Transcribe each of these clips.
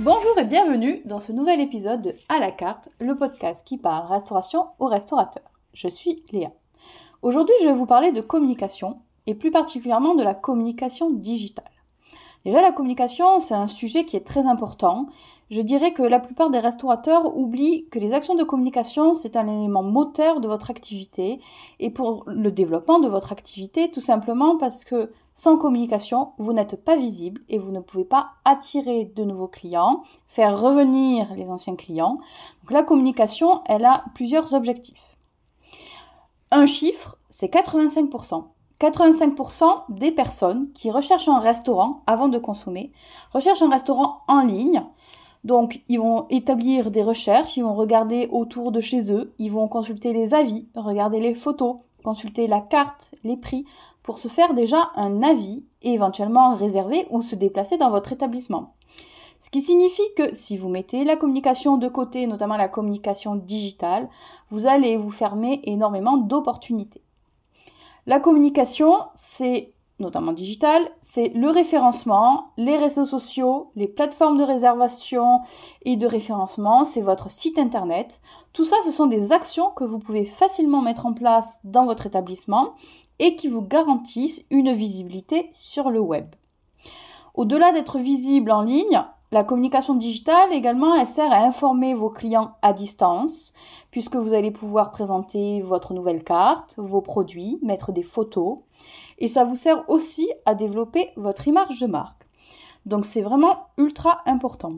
Bonjour et bienvenue dans ce nouvel épisode de À la carte, le podcast qui parle restauration aux restaurateurs. Je suis Léa. Aujourd'hui, je vais vous parler de communication et plus particulièrement de la communication digitale. Déjà, la communication, c'est un sujet qui est très important. Je dirais que la plupart des restaurateurs oublient que les actions de communication, c'est un élément moteur de votre activité et pour le développement de votre activité, tout simplement parce que sans communication, vous n'êtes pas visible et vous ne pouvez pas attirer de nouveaux clients, faire revenir les anciens clients. Donc la communication, elle a plusieurs objectifs. Un chiffre, c'est 85%. 85% des personnes qui recherchent un restaurant avant de consommer recherchent un restaurant en ligne. Donc, ils vont établir des recherches, ils vont regarder autour de chez eux, ils vont consulter les avis, regarder les photos, consulter la carte, les prix, pour se faire déjà un avis et éventuellement réserver ou se déplacer dans votre établissement. Ce qui signifie que si vous mettez la communication de côté, notamment la communication digitale, vous allez vous fermer énormément d'opportunités. La communication, c'est notamment digitale, c'est le référencement, les réseaux sociaux, les plateformes de réservation et de référencement, c'est votre site internet. Tout ça, ce sont des actions que vous pouvez facilement mettre en place dans votre établissement et qui vous garantissent une visibilité sur le web. Au-delà d'être visible en ligne, la communication digitale également, elle sert à informer vos clients à distance, puisque vous allez pouvoir présenter votre nouvelle carte, vos produits, mettre des photos, et ça vous sert aussi à développer votre image de marque. Donc c'est vraiment ultra important.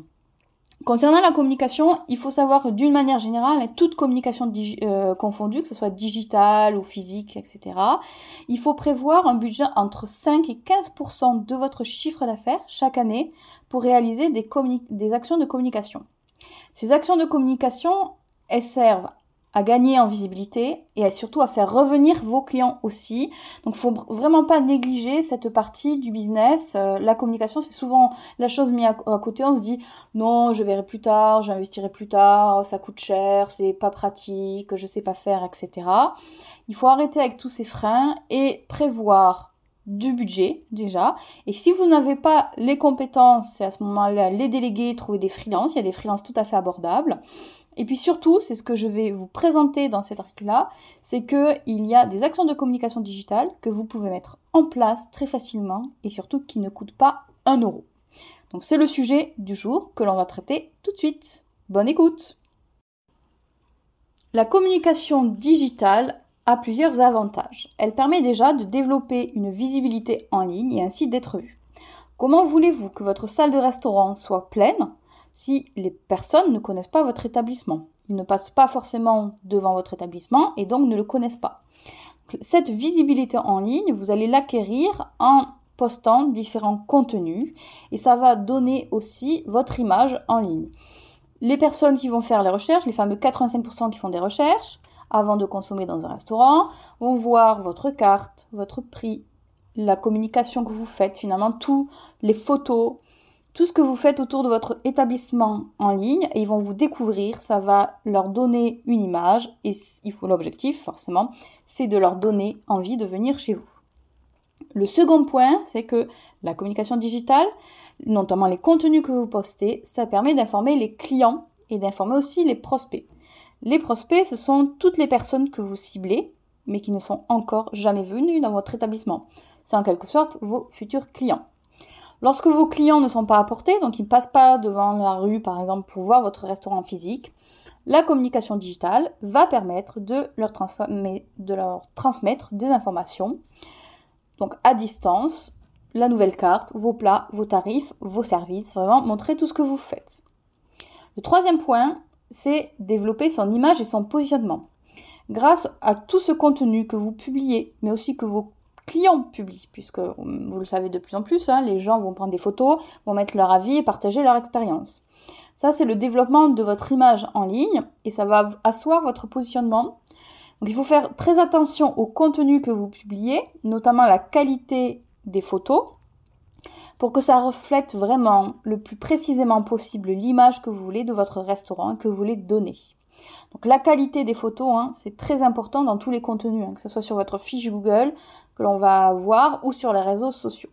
Concernant la communication, il faut savoir d'une manière générale, toute communication euh, confondue, que ce soit digitale ou physique, etc., il faut prévoir un budget entre 5 et 15% de votre chiffre d'affaires chaque année pour réaliser des, des actions de communication. Ces actions de communication, elles servent à gagner en visibilité et surtout à faire revenir vos clients aussi. Donc faut vraiment pas négliger cette partie du business. Euh, la communication c'est souvent la chose mise à, côté. On se dit non je verrai plus tard, j'investirai plus tard, ça coûte cher, c'est pas pratique, je sais pas faire, etc. Il faut arrêter avec tous ces freins et prévoir du budget déjà. Et si vous n'avez pas les compétences, à ce moment-là les déléguer, trouver des freelances. Il y a des freelances tout à fait abordables. Et puis surtout, c'est ce que je vais vous présenter dans cet article-là, c'est qu'il y a des actions de communication digitale que vous pouvez mettre en place très facilement et surtout qui ne coûtent pas un euro. Donc c'est le sujet du jour que l'on va traiter tout de suite. Bonne écoute La communication digitale a plusieurs avantages. Elle permet déjà de développer une visibilité en ligne et ainsi d'être vue. Comment voulez-vous que votre salle de restaurant soit pleine si les personnes ne connaissent pas votre établissement? Ils ne passent pas forcément devant votre établissement et donc ne le connaissent pas. Cette visibilité en ligne, vous allez l'acquérir en postant différents contenus et ça va donner aussi votre image en ligne. Les personnes qui vont faire les recherches, les fameux 85% qui font des recherches avant de consommer dans un restaurant, vont voir votre carte, votre prix, la communication que vous faites, finalement, tous les photos, tout ce que vous faites autour de votre établissement en ligne et ils vont vous découvrir, ça va leur donner une image et il faut l'objectif forcément, c'est de leur donner envie de venir chez vous. Le second point, c'est que la communication digitale, notamment les contenus que vous postez, ça permet d'informer les clients et d'informer aussi les prospects. Les prospects, ce sont toutes les personnes que vous ciblez, mais qui ne sont encore jamais venues dans votre établissement. C'est en quelque sorte vos futurs clients. Lorsque vos clients ne sont pas apportés, donc ils ne passent pas devant la rue par exemple pour voir votre restaurant physique, la communication digitale va permettre de leur, transmettre des informations. Donc à distance, la nouvelle carte, vos plats, vos tarifs, vos services, vraiment montrer tout ce que vous faites. Le troisième point, c'est développer son image et son positionnement. Grâce à tout ce contenu que vous publiez, mais aussi que vos clients publient, puisque vous le savez de plus en plus, hein, les gens vont prendre des photos, vont mettre leur avis et partager leur expérience. Ça, c'est le développement de votre image en ligne et ça va asseoir votre positionnement. Donc, il faut faire très attention au contenu que vous publiez, notamment la qualité des photos, pour que ça reflète vraiment le plus précisément possible l'image que vous voulez de votre restaurant, que vous voulez donner. Donc la qualité des photos, hein, c'est très important dans tous les contenus, hein, que ce soit sur votre fiche Google que l'on va voir ou sur les réseaux sociaux.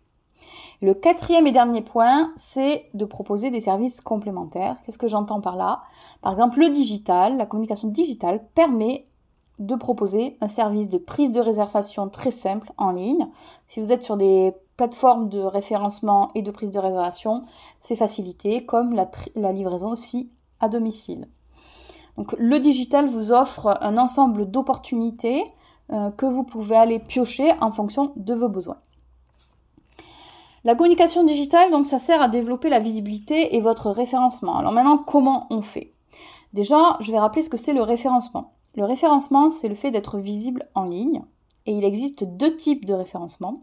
le quatrième et dernier point, c'est de proposer des services complémentaires. Qu'est-ce que j'entends par là? Par exemple, le digital, la communication digitale permet de proposer un service de prise de réservation très simple en ligne. Si vous êtes sur des plateformes de référencement et de prise de réservation, c'est facilité, comme la, livraison aussi à domicile. Donc le digital vous offre un ensemble d'opportunités euh, que vous pouvez aller piocher en fonction de vos besoins. La communication digitale, donc, ça sert à développer la visibilité et votre référencement. Alors maintenant, comment on fait? Déjà, je vais rappeler ce que c'est le référencement. Le référencement, c'est le fait d'être visible en ligne, et il existe deux types de référencement.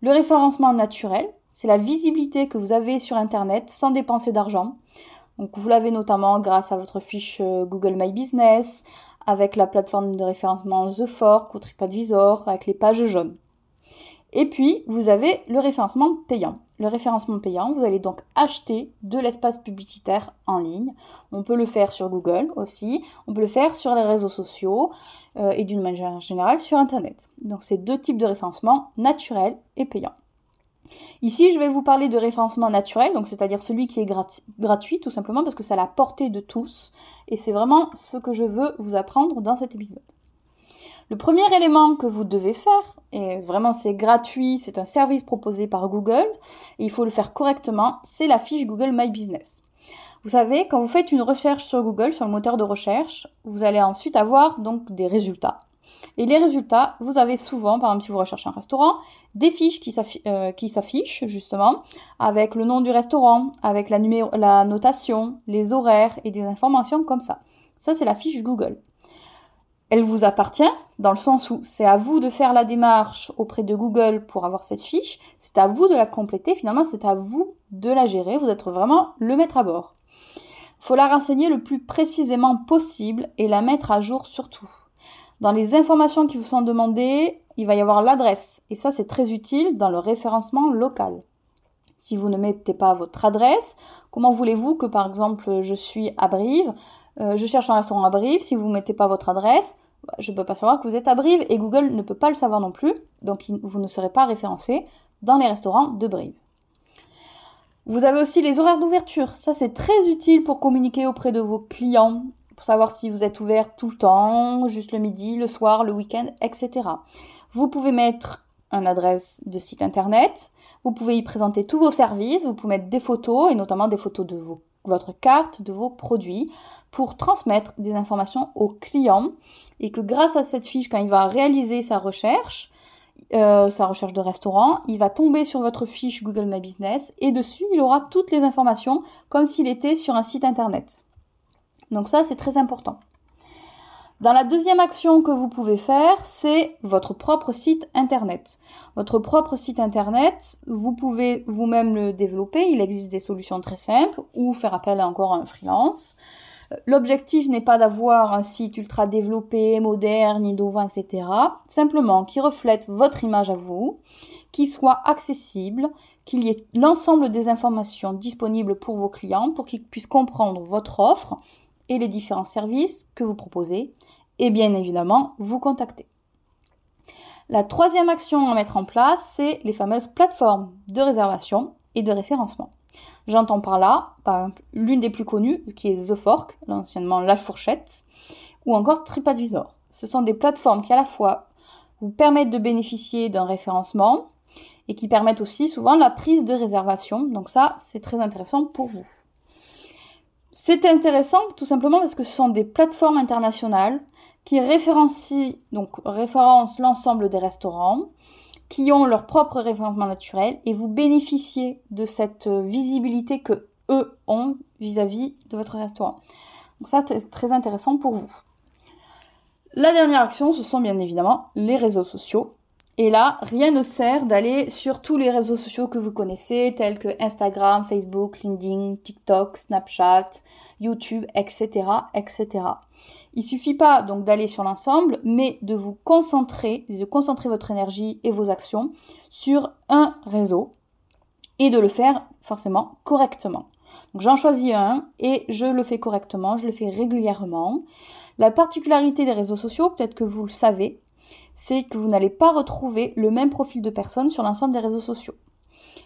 Le référencement naturel, c'est la visibilité que vous avez sur Internet sans dépenser d'argent. Donc vous l'avez notamment grâce à votre fiche euh, Google My Business, avec la plateforme de référencement The Fork ou TripAdvisor, avec les pages jaunes. Et puis, vous avez le référencement payant. Le référencement payant, vous allez donc acheter de l'espace publicitaire en ligne. On peut le faire sur Google aussi, on peut le faire sur les réseaux sociaux euh, et d'une manière générale sur Internet. Donc c'est deux types de référencement, naturel et payant. Ici, je vais vous parler de référencement naturel, donc c'est-à-dire celui qui est gratuit tout simplement parce que c'est à la portée de tous et c'est vraiment ce que je veux vous apprendre dans cet épisode. Le premier élément que vous devez faire, et vraiment c'est gratuit, c'est un service proposé par Google, et il faut le faire correctement, c'est la fiche Google My Business. Vous savez, quand vous faites une recherche sur Google, sur le moteur de recherche, vous allez ensuite avoir donc des résultats. Et les résultats, vous avez souvent, par exemple si vous recherchez un restaurant, des fiches qui euh, s'affichent justement avec le nom du restaurant, avec la, la notation, les horaires et des informations comme ça. Ça, c'est la fiche Google elle vous appartient, dans le sens où c'est à vous de faire la démarche auprès de Google pour avoir cette fiche, c'est à vous de la compléter, finalement c'est à vous de la gérer, vous êtes vraiment le maître à bord. Faut la renseigner le plus précisément possible et la mettre à jour surtout. Dans les informations qui vous sont demandées, il va y avoir l'adresse, et ça c'est très utile dans le référencement local. Si vous ne mettez pas votre adresse, comment voulez-vous que par exemple je suis à Brive, euh, je cherche un restaurant à Brive, si vous ne mettez pas votre adresse, je ne peux pas savoir que vous êtes à Brive et Google ne peut pas le savoir non plus, donc vous ne serez pas référencé dans les restaurants de Brive. Vous avez aussi les horaires d'ouverture. Ça, c'est très utile pour communiquer auprès de vos clients, pour savoir si vous êtes ouvert tout le temps, juste le midi, le soir, le week-end, etc. Vous pouvez mettre une adresse de site internet, vous pouvez y présenter tous vos services, vous pouvez mettre des photos, et notamment des photos de vos votre carte de vos produits pour transmettre des informations au client et que grâce à cette fiche, quand il va réaliser sa recherche, euh, sa recherche de restaurant, il va tomber sur votre fiche Google My Business et dessus, il aura toutes les informations comme s'il était sur un site internet. Donc ça, c'est très important. Dans la deuxième action que vous pouvez faire, c'est votre propre site internet. Votre propre site internet, vous pouvez vous-même le développer. Il existe des solutions très simples ou faire appel à encore un freelance. L'objectif n'est pas d'avoir un site ultra développé, moderne, innovant, etc. Simplement qui reflète votre image à vous, qui soit accessible, qu'il y ait l'ensemble des informations disponibles pour vos clients pour qu'ils puissent comprendre votre offre et les différents services que vous proposez et bien évidemment vous contacter. La troisième action à mettre en place, c'est les fameuses plateformes de réservation et de référencement. J'entends par là, par exemple, l'une des plus connues, qui est The Fork, anciennement La Fourchette, ou encore TripAdvisor. Ce sont des plateformes qui à la fois vous permettent de bénéficier d'un référencement et qui permettent aussi souvent la prise de réservation. Donc ça, c'est très intéressant pour vous. C'est intéressant tout simplement parce que ce sont des plateformes internationales qui référencient, donc référencent l'ensemble des restaurants, qui ont leur propre référencement naturel et vous bénéficiez de cette visibilité que eux ont vis-à-vis de votre restaurant. Donc ça, c'est très intéressant pour vous. La dernière action, ce sont bien évidemment les réseaux sociaux. Et là, rien ne sert d'aller sur tous les réseaux sociaux que vous connaissez, tels que Instagram, Facebook, LinkedIn, TikTok, Snapchat, YouTube, etc., etc. Il suffit pas donc d'aller sur l'ensemble, mais de vous concentrer, de concentrer votre énergie et vos actions sur un réseau et de le faire forcément correctement. Donc j'en choisis un et je le fais correctement, je le fais régulièrement. La particularité des réseaux sociaux, peut-être que vous le savez, c'est que vous n'allez pas retrouver le même profil de personne sur l'ensemble des réseaux sociaux.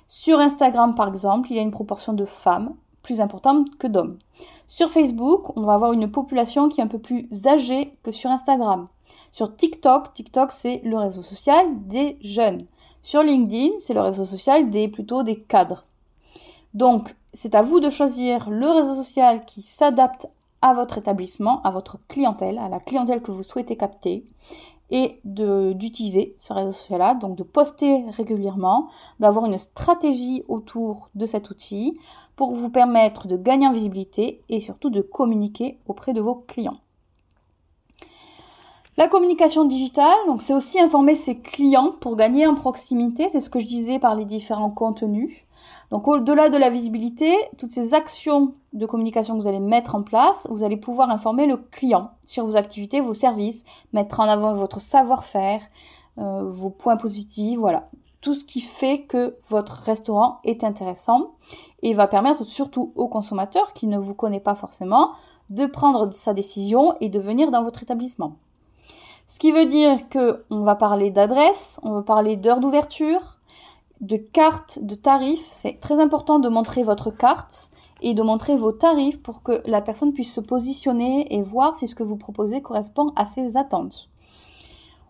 Sur Instagram, par exemple, il y a une proportion de femmes plus importante que d'hommes. Sur Facebook, on va avoir une population qui est un peu plus âgée que sur Instagram. Sur TikTok, TikTok c'est le réseau social des jeunes. Sur LinkedIn, c'est le réseau social des plutôt des cadres. Donc, c'est à vous de choisir le réseau social qui s'adapte à votre établissement, à votre clientèle, à la clientèle que vous souhaitez capter et d'utiliser ce réseau social-là, donc de poster régulièrement, d'avoir une stratégie autour de cet outil pour vous permettre de gagner en visibilité et surtout de communiquer auprès de vos clients. La communication digitale, c'est aussi informer ses clients pour gagner en proximité, c'est ce que je disais par les différents contenus. Donc au-delà de la visibilité, toutes ces actions de communication que vous allez mettre en place, vous allez pouvoir informer le client sur vos activités, vos services, mettre en avant votre savoir-faire, euh, vos points positifs, voilà. Tout ce qui fait que votre restaurant est intéressant et va permettre surtout au consommateur qui ne vous connaît pas forcément de prendre sa décision et de venir dans votre établissement. Ce qui veut dire que on va parler d'adresse, on va parler d'heure d'ouverture, de carte, de tarifs. C'est très important de montrer votre carte et de montrer vos tarifs pour que la personne puisse se positionner et voir si ce que vous proposez correspond à ses attentes.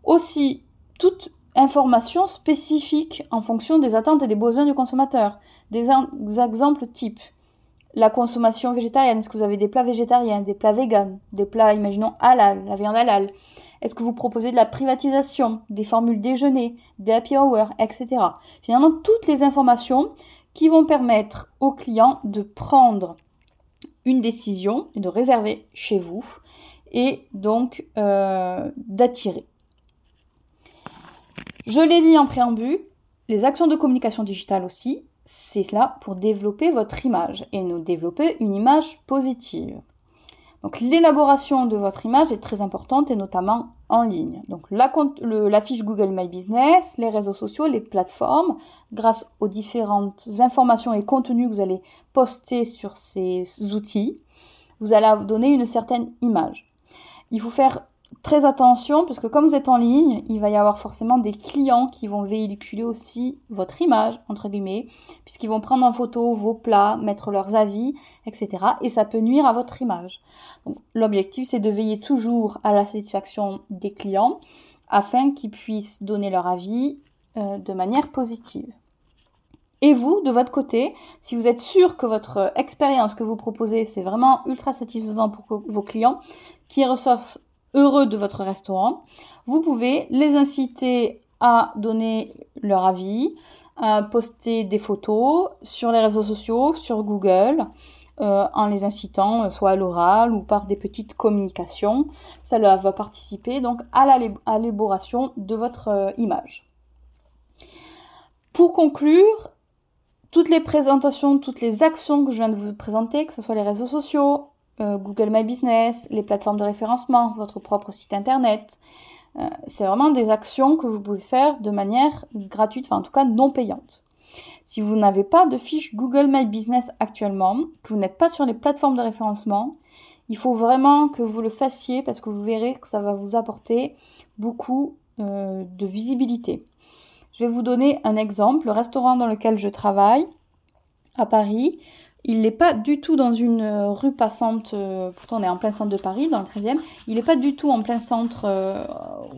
Aussi, toute information spécifique en fonction des attentes et des besoins du consommateur. Des, exemples types la consommation végétarienne Est-ce que vous avez des plats végétariens, des plats véganes, des plats, imaginons, halal, la viande halal? Est-ce que vous proposez de la privatisation, des formules déjeuner, des happy hours, etc. Finalement, toutes les informations qui vont permettre au client de prendre une décision de réserver chez vous et donc euh, d'attirer. Je l'ai dit en préambule, les actions de communication digitale aussi, c'est là pour développer votre image et nous développer une image positive. Donc l'élaboration de votre image est très importante et notamment en ligne. Donc la, fiche Google My Business, les réseaux sociaux, les plateformes, grâce aux différentes informations et contenus que vous allez poster sur ces outils, vous allez donner une certaine image. Il faut faire très attention parce que comme vous êtes en ligne, il va y avoir forcément des clients qui vont véhiculer aussi votre image, entre guillemets, puisqu'ils vont prendre en photo vos plats, mettre leurs avis, etc. Et ça peut nuire à votre image. l'objectif, c'est de veiller toujours à la satisfaction des clients afin qu'ils puissent donner leur avis euh, de manière positive. Et vous, de votre côté, si vous êtes sûr que votre expérience que vous proposez, c'est vraiment ultra satisfaisant pour vos clients, qui ressortent heureux de votre restaurant, vous pouvez les inciter à donner leur avis, à poster des photos sur les réseaux sociaux, sur Google, euh, en les incitant euh, soit à l'oral ou par des petites communications. Ça va participer donc à l'élaboration de votre euh, image. Pour conclure, toutes les présentations, toutes les actions que je viens de vous présenter, que ce soit les réseaux sociaux, euh, Google My Business, les plateformes de référencement, votre propre site internet. Euh, c'est vraiment des actions que vous pouvez faire de manière gratuite, enfin en tout cas non payante. Si vous n'avez pas de fiche Google My Business actuellement, que vous n'êtes pas sur les plateformes de référencement, il faut vraiment que vous le fassiez parce que vous verrez que ça va vous apporter beaucoup euh, de visibilité. Je vais vous donner un exemple. Le restaurant dans lequel je travaille à Paris, il n'est pas du tout dans une euh, rue passante, euh, pourtant on est en plein centre de Paris, dans le 13e, il n'est pas du tout en plein centre euh,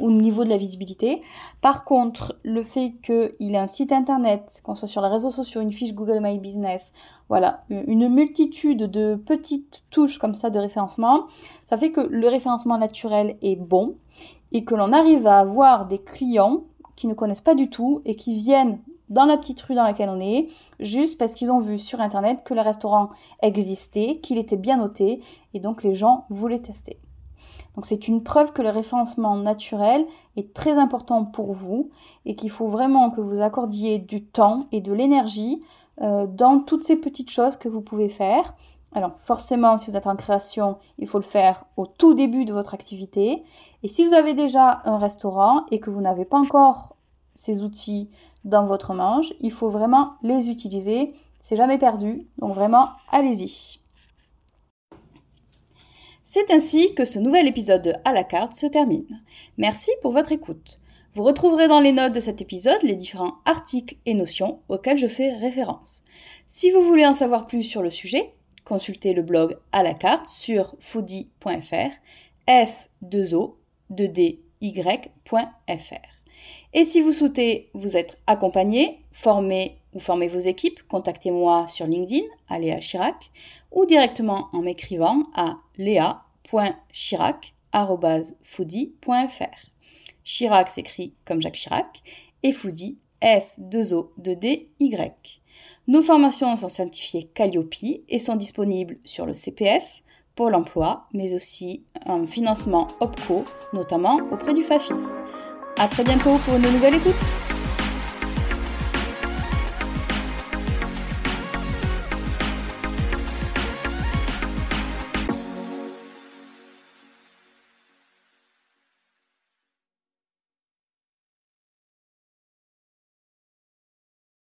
au niveau de la visibilité. Par contre, le fait qu'il ait un site internet, qu'on soit sur les réseaux sociaux, une fiche Google My Business, voilà, une multitude de petites touches comme ça de référencement, ça fait que le référencement naturel est bon et que l'on arrive à avoir des clients qui ne connaissent pas du tout et qui viennent dans la petite rue dans laquelle on est, juste parce qu'ils ont vu sur Internet que le restaurant existait, qu'il était bien noté, et donc les gens voulaient tester. Donc c'est une preuve que le référencement naturel est très important pour vous et qu'il faut vraiment que vous accordiez du temps et de l'énergie euh, dans toutes ces petites choses que vous pouvez faire. Alors forcément, si vous êtes en création, il faut le faire au tout début de votre activité. Et si vous avez déjà un restaurant et que vous n'avez pas encore ces outils dans votre manche. Il faut vraiment les utiliser. C'est jamais perdu. Donc vraiment, allez-y. C'est ainsi que ce nouvel épisode de À la carte se termine. Merci pour votre écoute. Vous retrouverez dans les notes de cet épisode les différents articles et notions auxquels je fais référence. Si vous voulez en savoir plus sur le sujet, consultez le blog à la carte sur foodie.fr, f2o 2dy.fr. Et si vous souhaitez vous être accompagné, formé ou former vos équipes, contactez-moi sur LinkedIn à Léa Chirac ou directement en m'écrivant à léa.chirac.foodie.fr. Chirac s'écrit comme Jacques Chirac et Foodie F2O2DY. Nos formations sont certifiées Calliope et sont disponibles sur le CPF, Pôle emploi, mais aussi un financement OPCO, notamment auprès du FAFI. A très bientôt pour une nouvelle écoute